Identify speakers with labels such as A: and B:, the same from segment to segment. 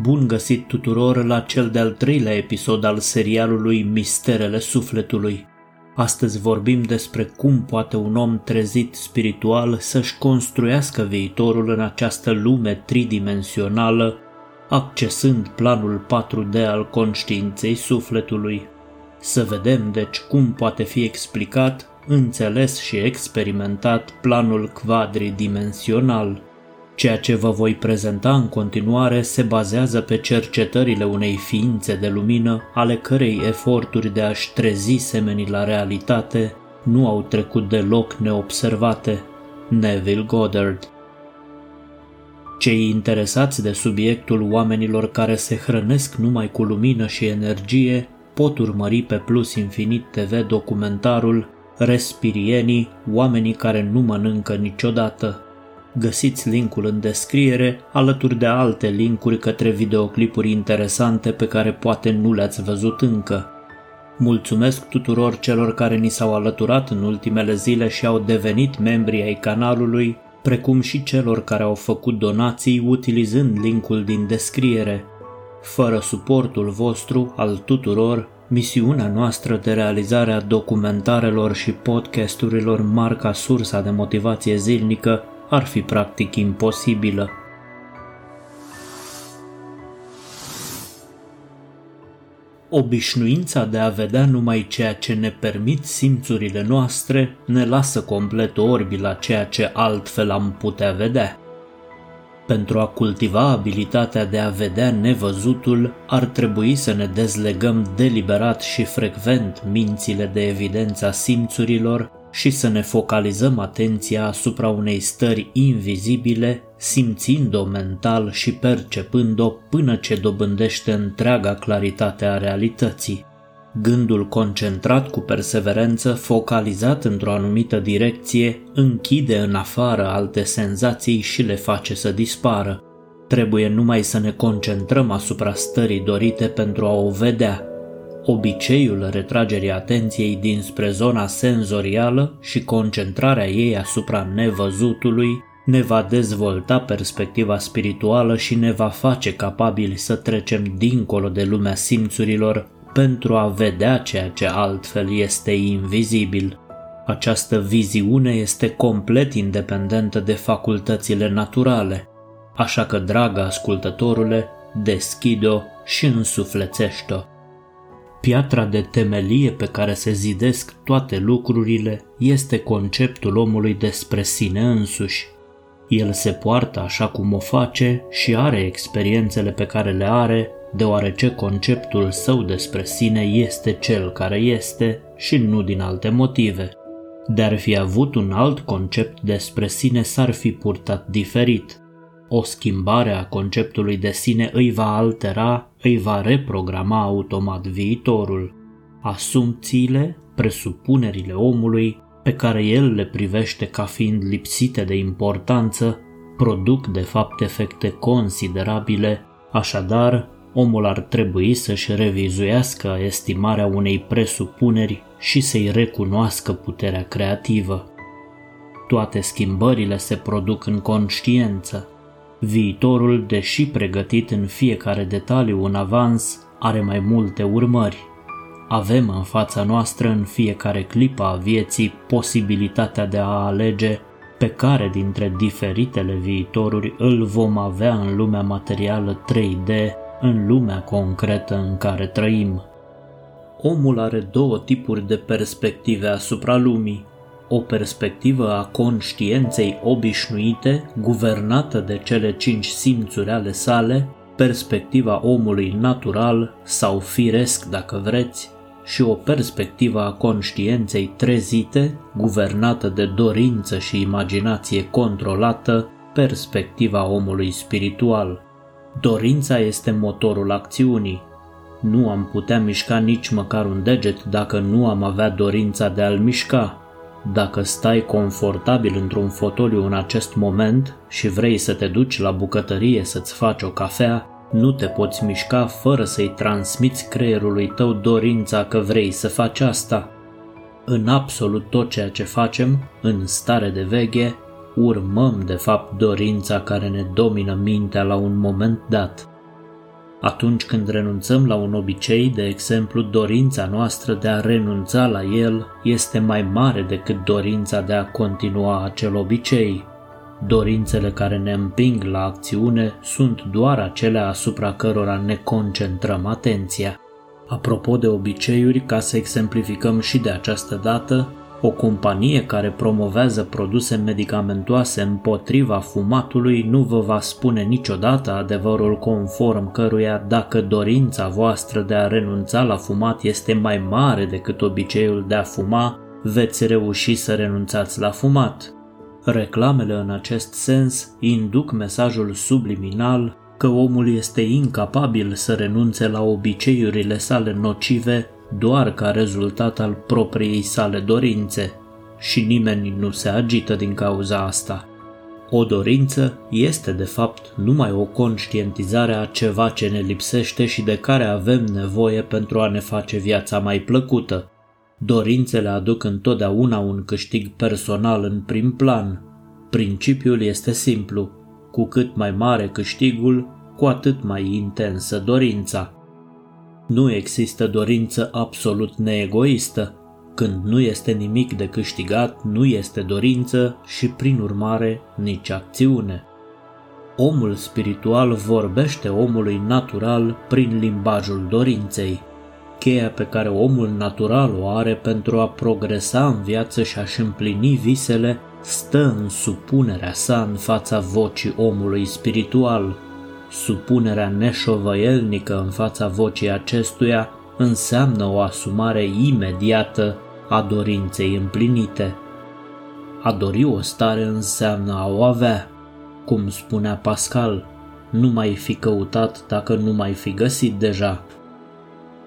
A: Bun găsit tuturor la cel de-al treilea episod al serialului Misterele Sufletului. Astăzi vorbim despre cum poate un om trezit spiritual să-și construiască viitorul în această lume tridimensională, accesând planul 4D al conștiinței sufletului. Să vedem deci cum poate fi explicat, înțeles și experimentat planul quadridimensional – Ceea ce vă voi prezenta în continuare se bazează pe cercetările unei ființe de lumină, ale cărei eforturi de a-și trezi semenii la realitate nu au trecut deloc neobservate. Neville Goddard cei interesați de subiectul oamenilor care se hrănesc numai cu lumină și energie pot urmări pe Plus Infinit TV documentarul Respirienii, oamenii care nu mănâncă niciodată. Găsiți linkul în descriere, alături de alte linkuri către videoclipuri interesante pe care poate nu le-ați văzut încă. Mulțumesc tuturor celor care ni s-au alăturat în ultimele zile și au devenit membri ai canalului, precum și celor care au făcut donații utilizând linkul din descriere. Fără suportul vostru, al tuturor, misiunea noastră de realizare a documentarelor și podcasturilor marca sursa de motivație zilnică ar fi practic imposibilă. Obișnuința de a vedea numai ceea ce ne permit simțurile noastre ne lasă complet orbi la ceea ce altfel am putea vedea. Pentru a cultiva abilitatea de a vedea nevăzutul, ar trebui să ne dezlegăm deliberat și frecvent mințile de evidența simțurilor și să ne focalizăm atenția asupra unei stări invizibile, simțind-o mental și percepând-o până ce dobândește întreaga claritate a realității. Gândul concentrat cu perseverență, focalizat într-o anumită direcție, închide în afară alte senzații și le face să dispară. Trebuie numai să ne concentrăm asupra stării dorite pentru a o vedea, obiceiul retragerii atenției dinspre zona senzorială și concentrarea ei asupra nevăzutului ne va dezvolta perspectiva spirituală și ne va face capabili să trecem dincolo de lumea simțurilor pentru a vedea ceea ce altfel este invizibil. Această viziune este complet independentă de facultățile naturale, așa că, dragă ascultătorule, deschide-o și însuflețește-o. Piatra de temelie pe care se zidesc toate lucrurile este conceptul omului despre sine însuși. El se poartă așa cum o face și are experiențele pe care le are, deoarece conceptul său despre sine este cel care este și nu din alte motive. De-ar fi avut un alt concept despre sine s-ar fi purtat diferit. O schimbare a conceptului de sine îi va altera, îi va reprograma automat viitorul. Asumțiile, presupunerile omului, pe care el le privește ca fiind lipsite de importanță, produc de fapt efecte considerabile, așadar omul ar trebui să-și revizuiască estimarea unei presupuneri și să-i recunoască puterea creativă. Toate schimbările se produc în conștiență, Viitorul, deși pregătit în fiecare detaliu în avans, are mai multe urmări. Avem în fața noastră în fiecare clipă a vieții posibilitatea de a alege pe care dintre diferitele viitoruri îl vom avea în lumea materială 3D, în lumea concretă în care trăim. Omul are două tipuri de perspective asupra lumii, o perspectivă a conștiinței obișnuite, guvernată de cele cinci simțuri ale sale, perspectiva omului natural sau firesc dacă vreți, și o perspectivă a conștiinței trezite, guvernată de dorință și imaginație controlată, perspectiva omului spiritual. Dorința este motorul acțiunii. Nu am putea mișca nici măcar un deget dacă nu am avea dorința de a-l mișca, dacă stai confortabil într-un fotoliu în acest moment și vrei să te duci la bucătărie să-ți faci o cafea, nu te poți mișca fără să-i transmiți creierului tău dorința că vrei să faci asta. În absolut tot ceea ce facem, în stare de veche, urmăm de fapt dorința care ne domină mintea la un moment dat. Atunci când renunțăm la un obicei, de exemplu, dorința noastră de a renunța la el este mai mare decât dorința de a continua acel obicei. Dorințele care ne împing la acțiune sunt doar acelea asupra cărora ne concentrăm atenția. Apropo de obiceiuri, ca să exemplificăm și de această dată, o companie care promovează produse medicamentoase împotriva fumatului nu vă va spune niciodată adevărul conform căruia dacă dorința voastră de a renunța la fumat este mai mare decât obiceiul de a fuma, veți reuși să renunțați la fumat. Reclamele în acest sens induc mesajul subliminal că omul este incapabil să renunțe la obiceiurile sale nocive doar ca rezultat al propriei sale dorințe și nimeni nu se agită din cauza asta. O dorință este de fapt numai o conștientizare a ceva ce ne lipsește și de care avem nevoie pentru a ne face viața mai plăcută. Dorințele aduc întotdeauna un câștig personal în prim plan. Principiul este simplu. Cu cât mai mare câștigul, cu atât mai intensă dorința. Nu există dorință absolut neegoistă. Când nu este nimic de câștigat, nu este dorință și, prin urmare, nici acțiune. Omul spiritual vorbește omului natural prin limbajul dorinței. Cheia pe care omul natural o are pentru a progresa în viață și a-și împlini visele stă în supunerea sa în fața vocii omului spiritual – Supunerea neșovăielnică în fața vocii acestuia înseamnă o asumare imediată a dorinței împlinite. A dori o stare înseamnă a o avea. Cum spunea Pascal, nu mai fi căutat dacă nu mai fi găsit deja.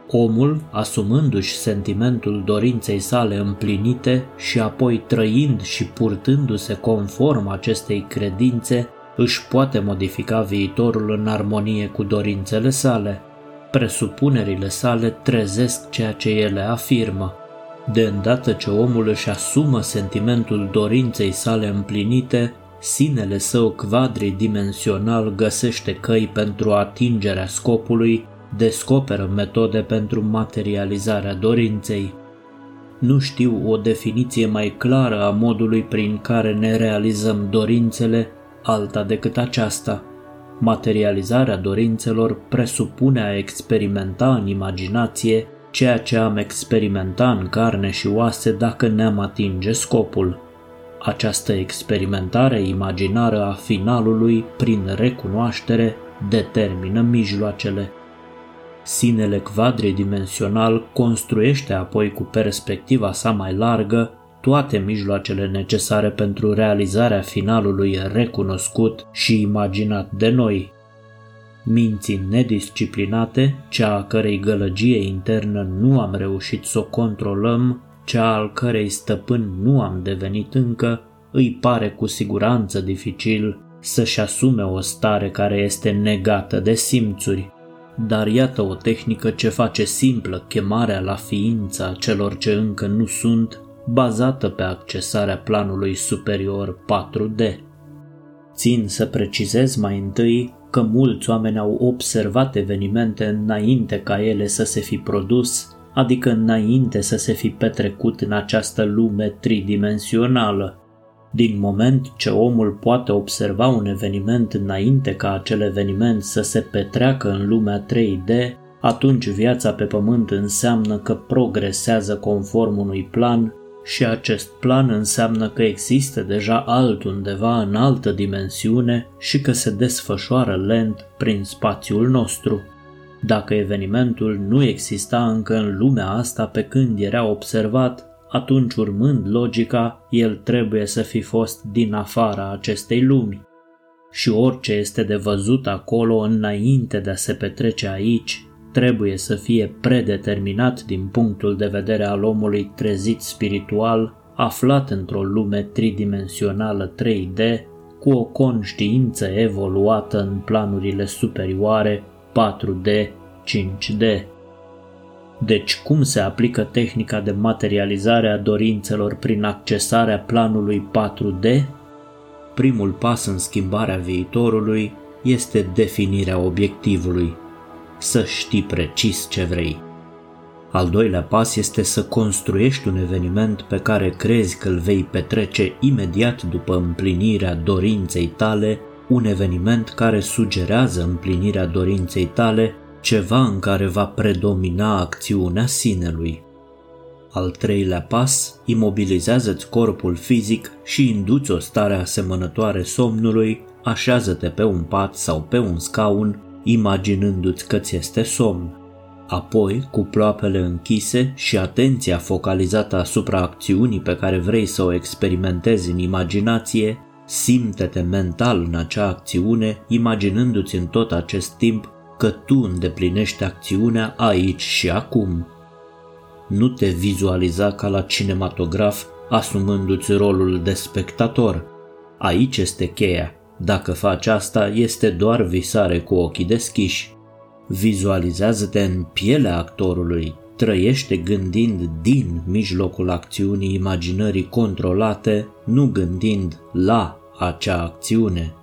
A: Omul, asumându-și sentimentul dorinței sale împlinite și apoi trăind și purtându-se conform acestei credințe, își poate modifica viitorul în armonie cu dorințele sale. Presupunerile sale trezesc ceea ce ele afirmă. De îndată ce omul își asumă sentimentul dorinței sale împlinite, sinele său quadridimensional găsește căi pentru atingerea scopului, descoperă metode pentru materializarea dorinței. Nu știu o definiție mai clară a modului prin care ne realizăm dorințele alta decât aceasta. Materializarea dorințelor presupune a experimenta în imaginație ceea ce am experimenta în carne și oase dacă ne-am atinge scopul. Această experimentare imaginară a finalului, prin recunoaștere, determină mijloacele. Sinele quadridimensional construiește apoi cu perspectiva sa mai largă toate mijloacele necesare pentru realizarea finalului recunoscut și imaginat de noi. Minții nedisciplinate, cea a cărei gălăgie internă nu am reușit să o controlăm, cea al cărei stăpân nu am devenit încă, îi pare cu siguranță dificil să-și asume o stare care este negată de simțuri. Dar iată o tehnică ce face simplă chemarea la ființa celor ce încă nu sunt bazată pe accesarea planului superior 4D. Țin să precizez mai întâi că mulți oameni au observat evenimente înainte ca ele să se fi produs, adică înainte să se fi petrecut în această lume tridimensională. Din moment ce omul poate observa un eveniment înainte ca acel eveniment să se petreacă în lumea 3D, atunci viața pe pământ înseamnă că progresează conform unui plan și acest plan înseamnă că există deja altundeva în altă dimensiune și că se desfășoară lent prin spațiul nostru. Dacă evenimentul nu exista încă în lumea asta pe când era observat, atunci urmând logica, el trebuie să fi fost din afara acestei lumi. Și orice este de văzut acolo înainte de a se petrece aici, trebuie să fie predeterminat din punctul de vedere al omului trezit spiritual, aflat într-o lume tridimensională 3D, cu o conștiință evoluată în planurile superioare 4D, 5D. Deci cum se aplică tehnica de materializare a dorințelor prin accesarea planului 4D? Primul pas în schimbarea viitorului este definirea obiectivului. Să știi precis ce vrei. Al doilea pas este să construiești un eveniment pe care crezi că îl vei petrece imediat după împlinirea dorinței tale, un eveniment care sugerează împlinirea dorinței tale, ceva în care va predomina acțiunea sinelui. Al treilea pas, imobilizează-ți corpul fizic și induți o stare asemănătoare somnului, așează-te pe un pat sau pe un scaun, imaginându-ți că ți este somn. Apoi, cu ploapele închise și atenția focalizată asupra acțiunii pe care vrei să o experimentezi în imaginație, simte-te mental în acea acțiune, imaginându-ți în tot acest timp că tu îndeplinești acțiunea aici și acum. Nu te vizualiza ca la cinematograf, asumându-ți rolul de spectator. Aici este cheia. Dacă faci asta, este doar visare cu ochii deschiși. Vizualizează-te în pielea actorului, trăiește gândind din mijlocul acțiunii imaginării controlate, nu gândind la acea acțiune.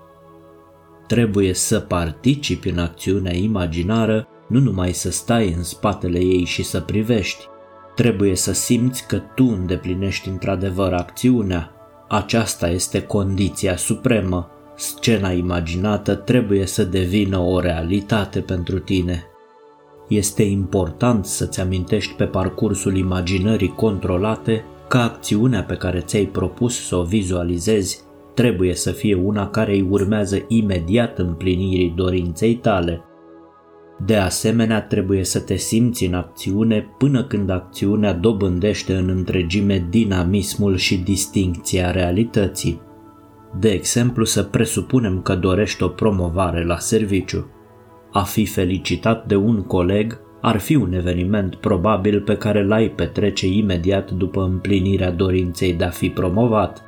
A: Trebuie să participi în acțiunea imaginară, nu numai să stai în spatele ei și să privești. Trebuie să simți că tu îndeplinești într-adevăr acțiunea. Aceasta este condiția supremă scena imaginată trebuie să devină o realitate pentru tine. Este important să-ți amintești pe parcursul imaginării controlate că acțiunea pe care ți-ai propus să o vizualizezi trebuie să fie una care îi urmează imediat împlinirii dorinței tale. De asemenea, trebuie să te simți în acțiune până când acțiunea dobândește în întregime dinamismul și distincția realității. De exemplu, să presupunem că dorești o promovare la serviciu. A fi felicitat de un coleg ar fi un eveniment probabil pe care l-ai petrece imediat după împlinirea dorinței de a fi promovat.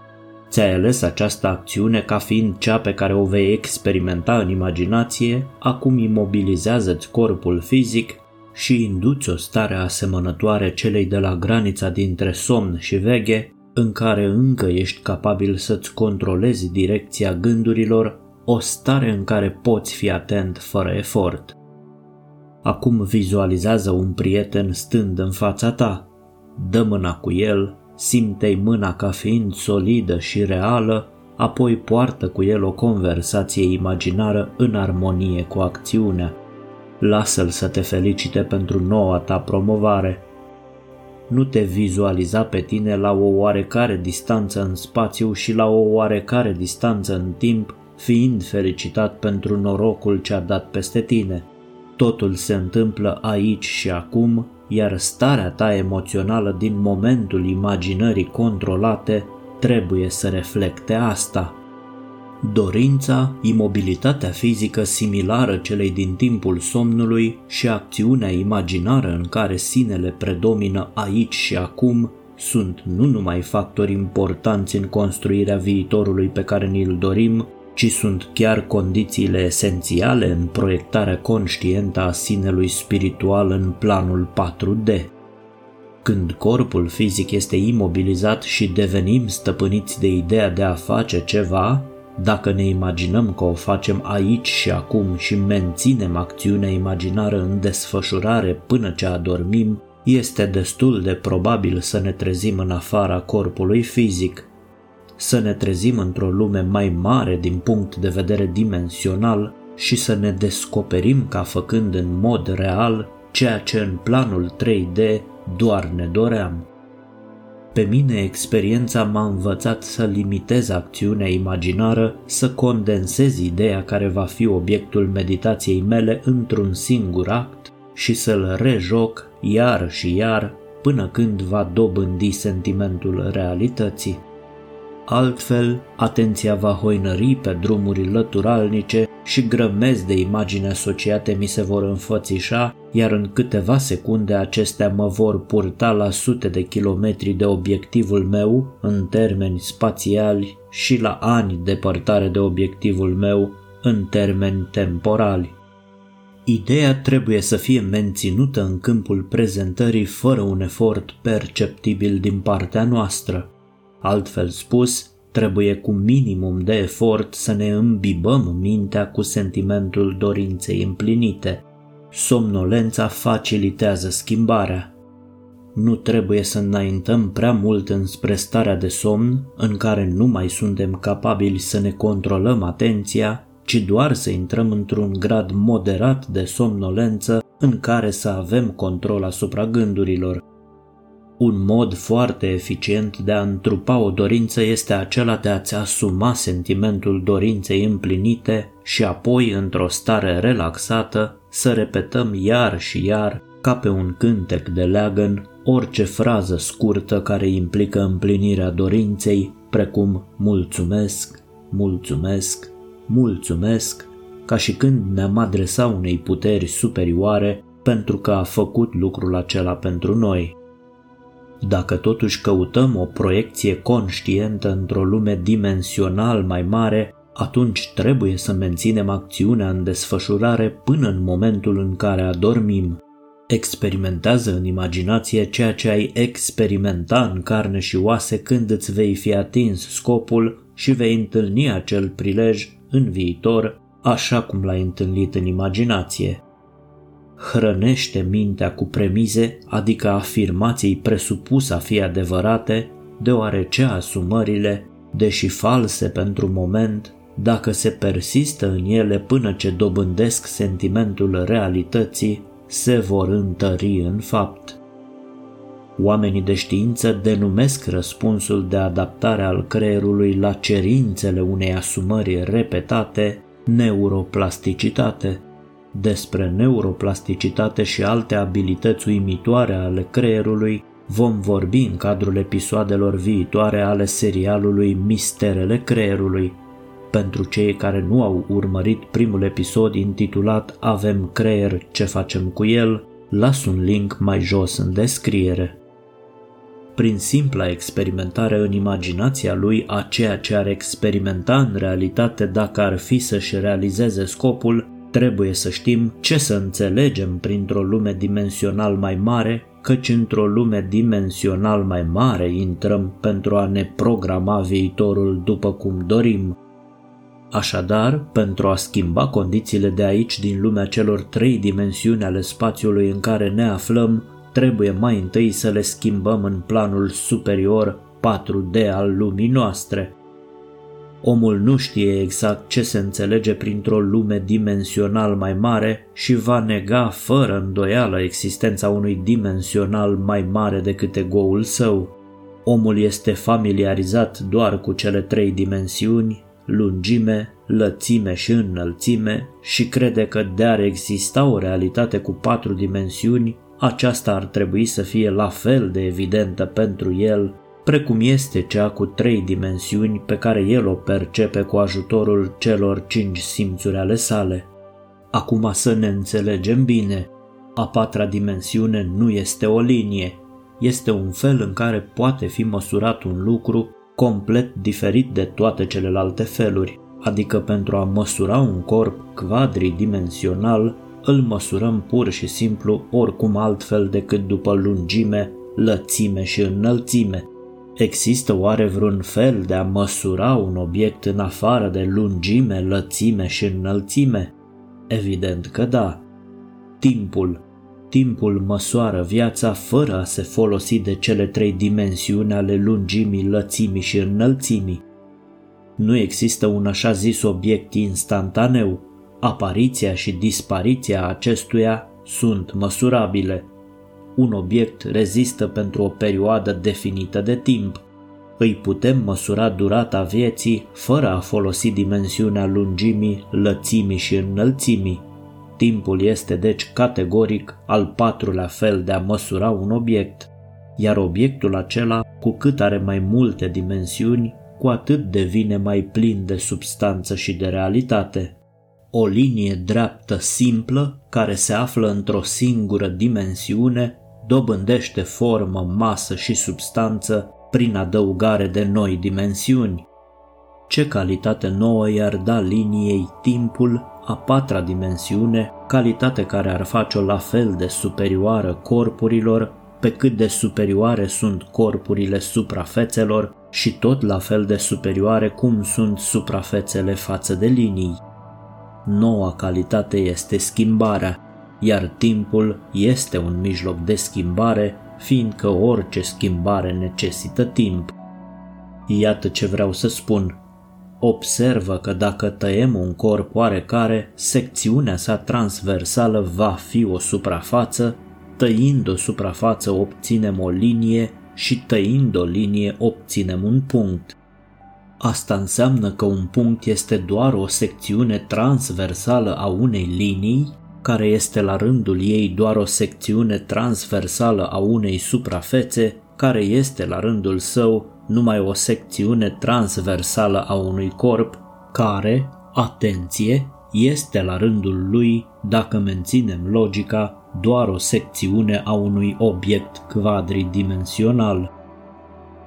A: Ți-ai ales această acțiune ca fiind cea pe care o vei experimenta în imaginație, acum imobilizează-ți corpul fizic și induci o stare asemănătoare celei de la granița dintre somn și veche în care încă ești capabil să-ți controlezi direcția gândurilor, o stare în care poți fi atent fără efort. Acum vizualizează un prieten stând în fața ta. Dă mâna cu el, simte-i mâna ca fiind solidă și reală, apoi poartă cu el o conversație imaginară în armonie cu acțiunea. Lasă-l să te felicite pentru noua ta promovare – nu te vizualiza pe tine la o oarecare distanță în spațiu și la o oarecare distanță în timp, fiind felicitat pentru norocul ce a dat peste tine. Totul se întâmplă aici și acum, iar starea ta emoțională din momentul imaginării controlate trebuie să reflecte asta. Dorința, imobilitatea fizică similară celei din timpul somnului și acțiunea imaginară în care sinele predomină aici și acum sunt nu numai factori importanți în construirea viitorului pe care ni-l dorim, ci sunt chiar condițiile esențiale în proiectarea conștientă a sinelui spiritual în planul 4D. Când corpul fizic este imobilizat și devenim stăpâniți de ideea de a face ceva, dacă ne imaginăm că o facem aici și acum și menținem acțiunea imaginară în desfășurare până ce adormim, este destul de probabil să ne trezim în afara corpului fizic. Să ne trezim într-o lume mai mare din punct de vedere dimensional și să ne descoperim ca făcând în mod real ceea ce în planul 3D doar ne doream. Pe mine experiența m-a învățat să limitez acțiunea imaginară, să condensez ideea care va fi obiectul meditației mele într-un singur act și să-l rejoc iar și iar până când va dobândi sentimentul realității. Altfel, atenția va hoinări pe drumuri lăturalnice și grămezi de imagini asociate mi se vor înfățișa, iar în câteva secunde acestea mă vor purta la sute de kilometri de obiectivul meu în termeni spațiali și la ani depărtare de obiectivul meu în termeni temporali. Ideea trebuie să fie menținută în câmpul prezentării fără un efort perceptibil din partea noastră. Altfel spus, Trebuie cu minimum de efort să ne îmbibăm mintea cu sentimentul dorinței împlinite. Somnolența facilitează schimbarea. Nu trebuie să înaintăm prea mult înspre starea de somn în care nu mai suntem capabili să ne controlăm atenția, ci doar să intrăm într-un grad moderat de somnolență în care să avem control asupra gândurilor. Un mod foarte eficient de a întrupa o dorință este acela de a-ți asuma sentimentul dorinței împlinite și apoi, într-o stare relaxată, să repetăm iar și iar, ca pe un cântec de leagăn, orice frază scurtă care implică împlinirea dorinței, precum mulțumesc, mulțumesc, mulțumesc, ca și când ne-am adresa unei puteri superioare pentru că a făcut lucrul acela pentru noi. Dacă totuși căutăm o proiecție conștientă într-o lume dimensional mai mare, atunci trebuie să menținem acțiunea în desfășurare până în momentul în care adormim. Experimentează în imaginație ceea ce ai experimenta în carne și oase când îți vei fi atins scopul și vei întâlni acel prilej în viitor, așa cum l-ai întâlnit în imaginație. Hrănește mintea cu premize, adică afirmații presupuse a fi adevărate, deoarece asumările, deși false pentru moment, dacă se persistă în ele până ce dobândesc sentimentul realității, se vor întări în fapt. Oamenii de știință denumesc răspunsul de adaptare al creierului la cerințele unei asumări repetate neuroplasticitate. Despre neuroplasticitate și alte abilități uimitoare ale creierului vom vorbi în cadrul episoadelor viitoare ale serialului Misterele creierului. Pentru cei care nu au urmărit primul episod intitulat Avem creier, ce facem cu el, las un link mai jos în descriere prin simpla experimentare în imaginația lui a ceea ce ar experimenta în realitate dacă ar fi să-și realizeze scopul, trebuie să știm ce să înțelegem printr-o lume dimensional mai mare, căci într-o lume dimensional mai mare intrăm pentru a ne programa viitorul după cum dorim. Așadar, pentru a schimba condițiile de aici din lumea celor trei dimensiuni ale spațiului în care ne aflăm, trebuie mai întâi să le schimbăm în planul superior 4D al lumii noastre. Omul nu știe exact ce se înțelege printr-o lume dimensional mai mare și va nega fără îndoială existența unui dimensional mai mare decât egoul său. Omul este familiarizat doar cu cele trei dimensiuni, lungime, lățime și înălțime și crede că de a exista o realitate cu patru dimensiuni, aceasta ar trebui să fie la fel de evidentă pentru el precum este cea cu trei dimensiuni pe care el o percepe cu ajutorul celor cinci simțuri ale sale. Acum să ne înțelegem bine, a patra dimensiune nu este o linie, este un fel în care poate fi măsurat un lucru complet diferit de toate celelalte feluri, adică pentru a măsura un corp quadridimensional îl măsurăm pur și simplu oricum altfel decât după lungime, lățime și înălțime. Există oare vreun fel de a măsura un obiect în afară de lungime, lățime și înălțime? Evident că da. Timpul. Timpul măsoară viața fără a se folosi de cele trei dimensiuni ale lungimii, lățimii și înălțimii. Nu există un așa zis obiect instantaneu, apariția și dispariția acestuia sunt măsurabile. Un obiect rezistă pentru o perioadă definită de timp. Îi putem măsura durata vieții fără a folosi dimensiunea lungimii, lățimii și înălțimii. Timpul este deci categoric al patrulea fel de a măsura un obiect, iar obiectul acela, cu cât are mai multe dimensiuni, cu atât devine mai plin de substanță și de realitate o linie dreaptă simplă care se află într-o singură dimensiune dobândește formă, masă și substanță prin adăugare de noi dimensiuni. Ce calitate nouă i-ar da liniei timpul a patra dimensiune, calitate care ar face-o la fel de superioară corpurilor, pe cât de superioare sunt corpurile suprafețelor și tot la fel de superioare cum sunt suprafețele față de linii. Noua calitate este schimbarea. iar timpul este un mijloc de schimbare, fiindcă orice schimbare necesită timp. Iată ce vreau să spun. Observă că dacă tăiem un corp oarecare, secțiunea sa transversală va fi o suprafață, tăind o suprafață obținem o linie și tăind o linie obținem un punct. Asta înseamnă că un punct este doar o secțiune transversală a unei linii, care este la rândul ei doar o secțiune transversală a unei suprafețe, care este la rândul său numai o secțiune transversală a unui corp, care, atenție, este la rândul lui, dacă menținem logica, doar o secțiune a unui obiect quadridimensional.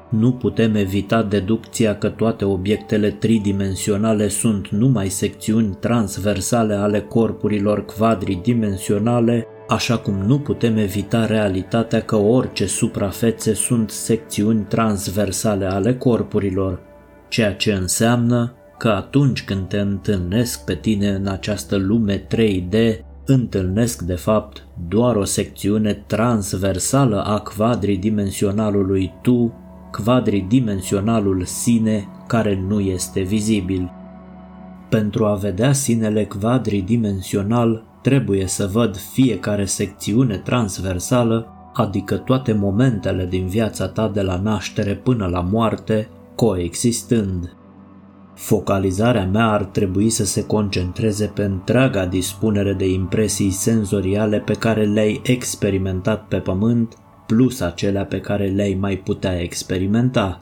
A: Nu putem evita deducția că toate obiectele tridimensionale sunt numai secțiuni transversale ale corpurilor quadridimensionale, așa cum nu putem evita realitatea că orice suprafețe sunt secțiuni transversale ale corpurilor, ceea ce înseamnă că atunci când te întâlnesc pe tine în această lume 3D, întâlnesc de fapt doar o secțiune transversală a quadridimensionalului tu, quadridimensionalul sine care nu este vizibil. Pentru a vedea sinele quadridimensional, trebuie să văd fiecare secțiune transversală, adică toate momentele din viața ta de la naștere până la moarte, coexistând. Focalizarea mea ar trebui să se concentreze pe întreaga dispunere de impresii senzoriale pe care le-ai experimentat pe pământ, plus acelea pe care le-ai mai putea experimenta.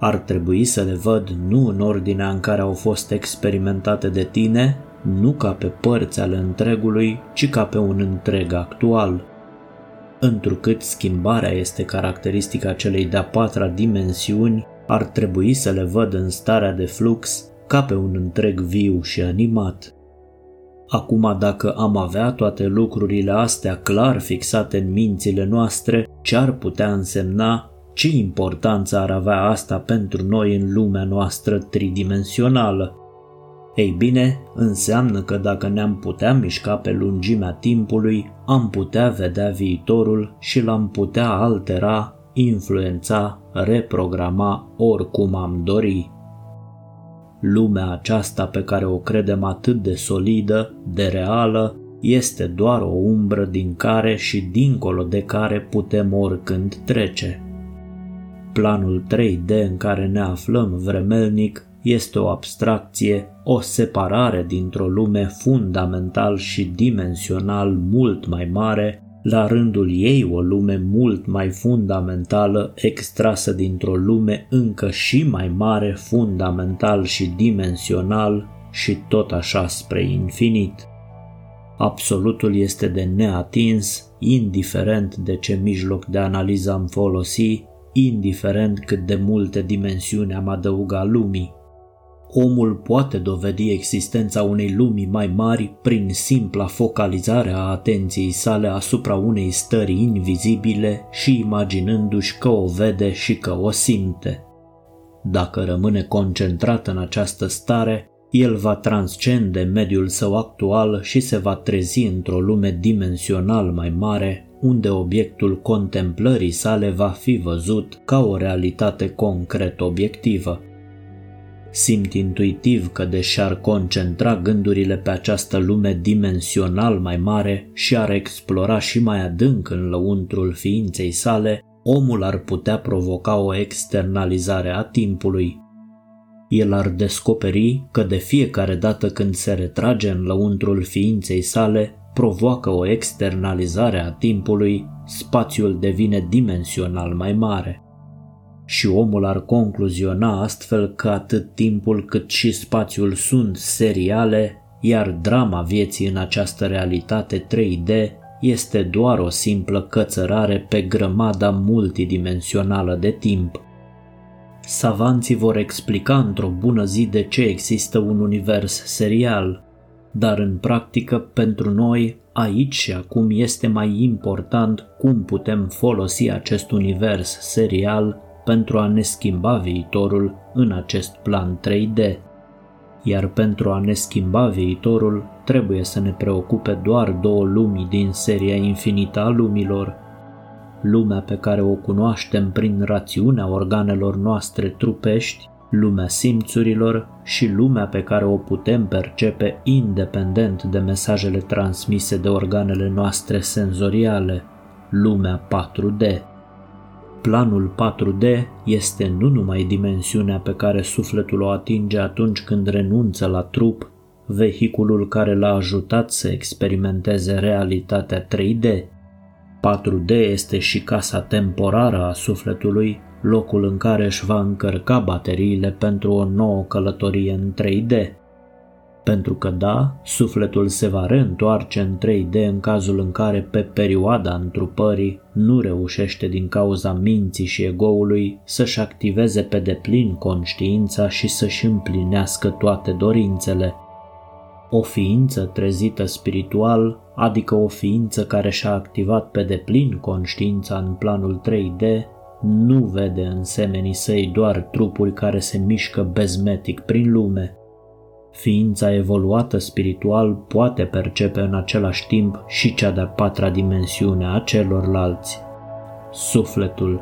A: Ar trebui să le văd nu în ordinea în care au fost experimentate de tine, nu ca pe părți ale întregului, ci ca pe un întreg actual. Întrucât schimbarea este caracteristica celei de-a patra dimensiuni, ar trebui să le văd în starea de flux ca pe un întreg viu și animat. Acum, dacă am avea toate lucrurile astea clar fixate în mințile noastre, ce ar putea însemna, ce importanță ar avea asta pentru noi în lumea noastră tridimensională? Ei bine, înseamnă că dacă ne-am putea mișca pe lungimea timpului, am putea vedea viitorul și l-am putea altera influența, reprograma oricum am dori. Lumea aceasta pe care o credem atât de solidă, de reală, este doar o umbră din care și dincolo de care putem oricând trece. Planul 3D în care ne aflăm vremelnic este o abstracție, o separare dintr-o lume fundamental și dimensional mult mai mare la rândul ei o lume mult mai fundamentală extrasă dintr-o lume încă și mai mare fundamental și dimensional și tot așa spre infinit. Absolutul este de neatins, indiferent de ce mijloc de analiză am folosi, indiferent cât de multe dimensiuni am adăugat lumii omul poate dovedi existența unei lumii mai mari prin simpla focalizare a atenției sale asupra unei stări invizibile și imaginându-și că o vede și că o simte. Dacă rămâne concentrat în această stare, el va transcende mediul său actual și se va trezi într-o lume dimensional mai mare, unde obiectul contemplării sale va fi văzut ca o realitate concret obiectivă. Simt intuitiv că deși ar concentra gândurile pe această lume dimensional mai mare și ar explora și mai adânc în lăuntrul ființei sale, omul ar putea provoca o externalizare a timpului. El ar descoperi că de fiecare dată când se retrage în lăuntrul ființei sale, provoacă o externalizare a timpului, spațiul devine dimensional mai mare și omul ar concluziona astfel că atât timpul cât și spațiul sunt seriale, iar drama vieții în această realitate 3D este doar o simplă cățărare pe grămada multidimensională de timp. Savanții vor explica într-o bună zi de ce există un univers serial, dar în practică pentru noi aici și acum este mai important cum putem folosi acest univers serial pentru a ne schimba viitorul în acest plan 3D. Iar pentru a ne schimba viitorul, trebuie să ne preocupe doar două lumi din seria infinită a lumilor, lumea pe care o cunoaștem prin rațiunea organelor noastre trupești, lumea simțurilor și lumea pe care o putem percepe independent de mesajele transmise de organele noastre senzoriale, lumea 4D. Planul 4D este nu numai dimensiunea pe care sufletul o atinge atunci când renunță la trup, vehiculul care l-a ajutat să experimenteze realitatea 3D. 4D este și casa temporară a sufletului, locul în care își va încărca bateriile pentru o nouă călătorie în 3D. Pentru că da, sufletul se va reîntoarce în 3D în cazul în care pe perioada întrupării nu reușește din cauza minții și egoului să-și activeze pe deplin conștiința și să-și împlinească toate dorințele. O ființă trezită spiritual, adică o ființă care și-a activat pe deplin conștiința în planul 3D, nu vede în semenii săi doar trupuri care se mișcă bezmetic prin lume – Ființa evoluată spiritual poate percepe în același timp și cea de-a patra dimensiune a celorlalți. Sufletul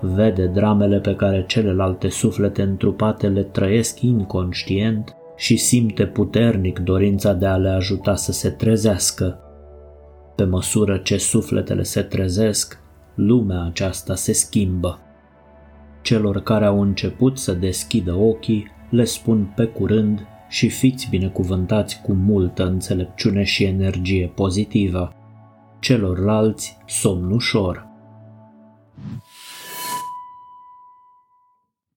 A: vede dramele pe care celelalte suflete întrupate le trăiesc inconștient și simte puternic dorința de a le ajuta să se trezească. Pe măsură ce sufletele se trezesc, lumea aceasta se schimbă. Celor care au început să deschidă ochii le spun pe curând și fiți binecuvântați cu multă înțelepciune și energie pozitivă. Celorlalți somn ușor.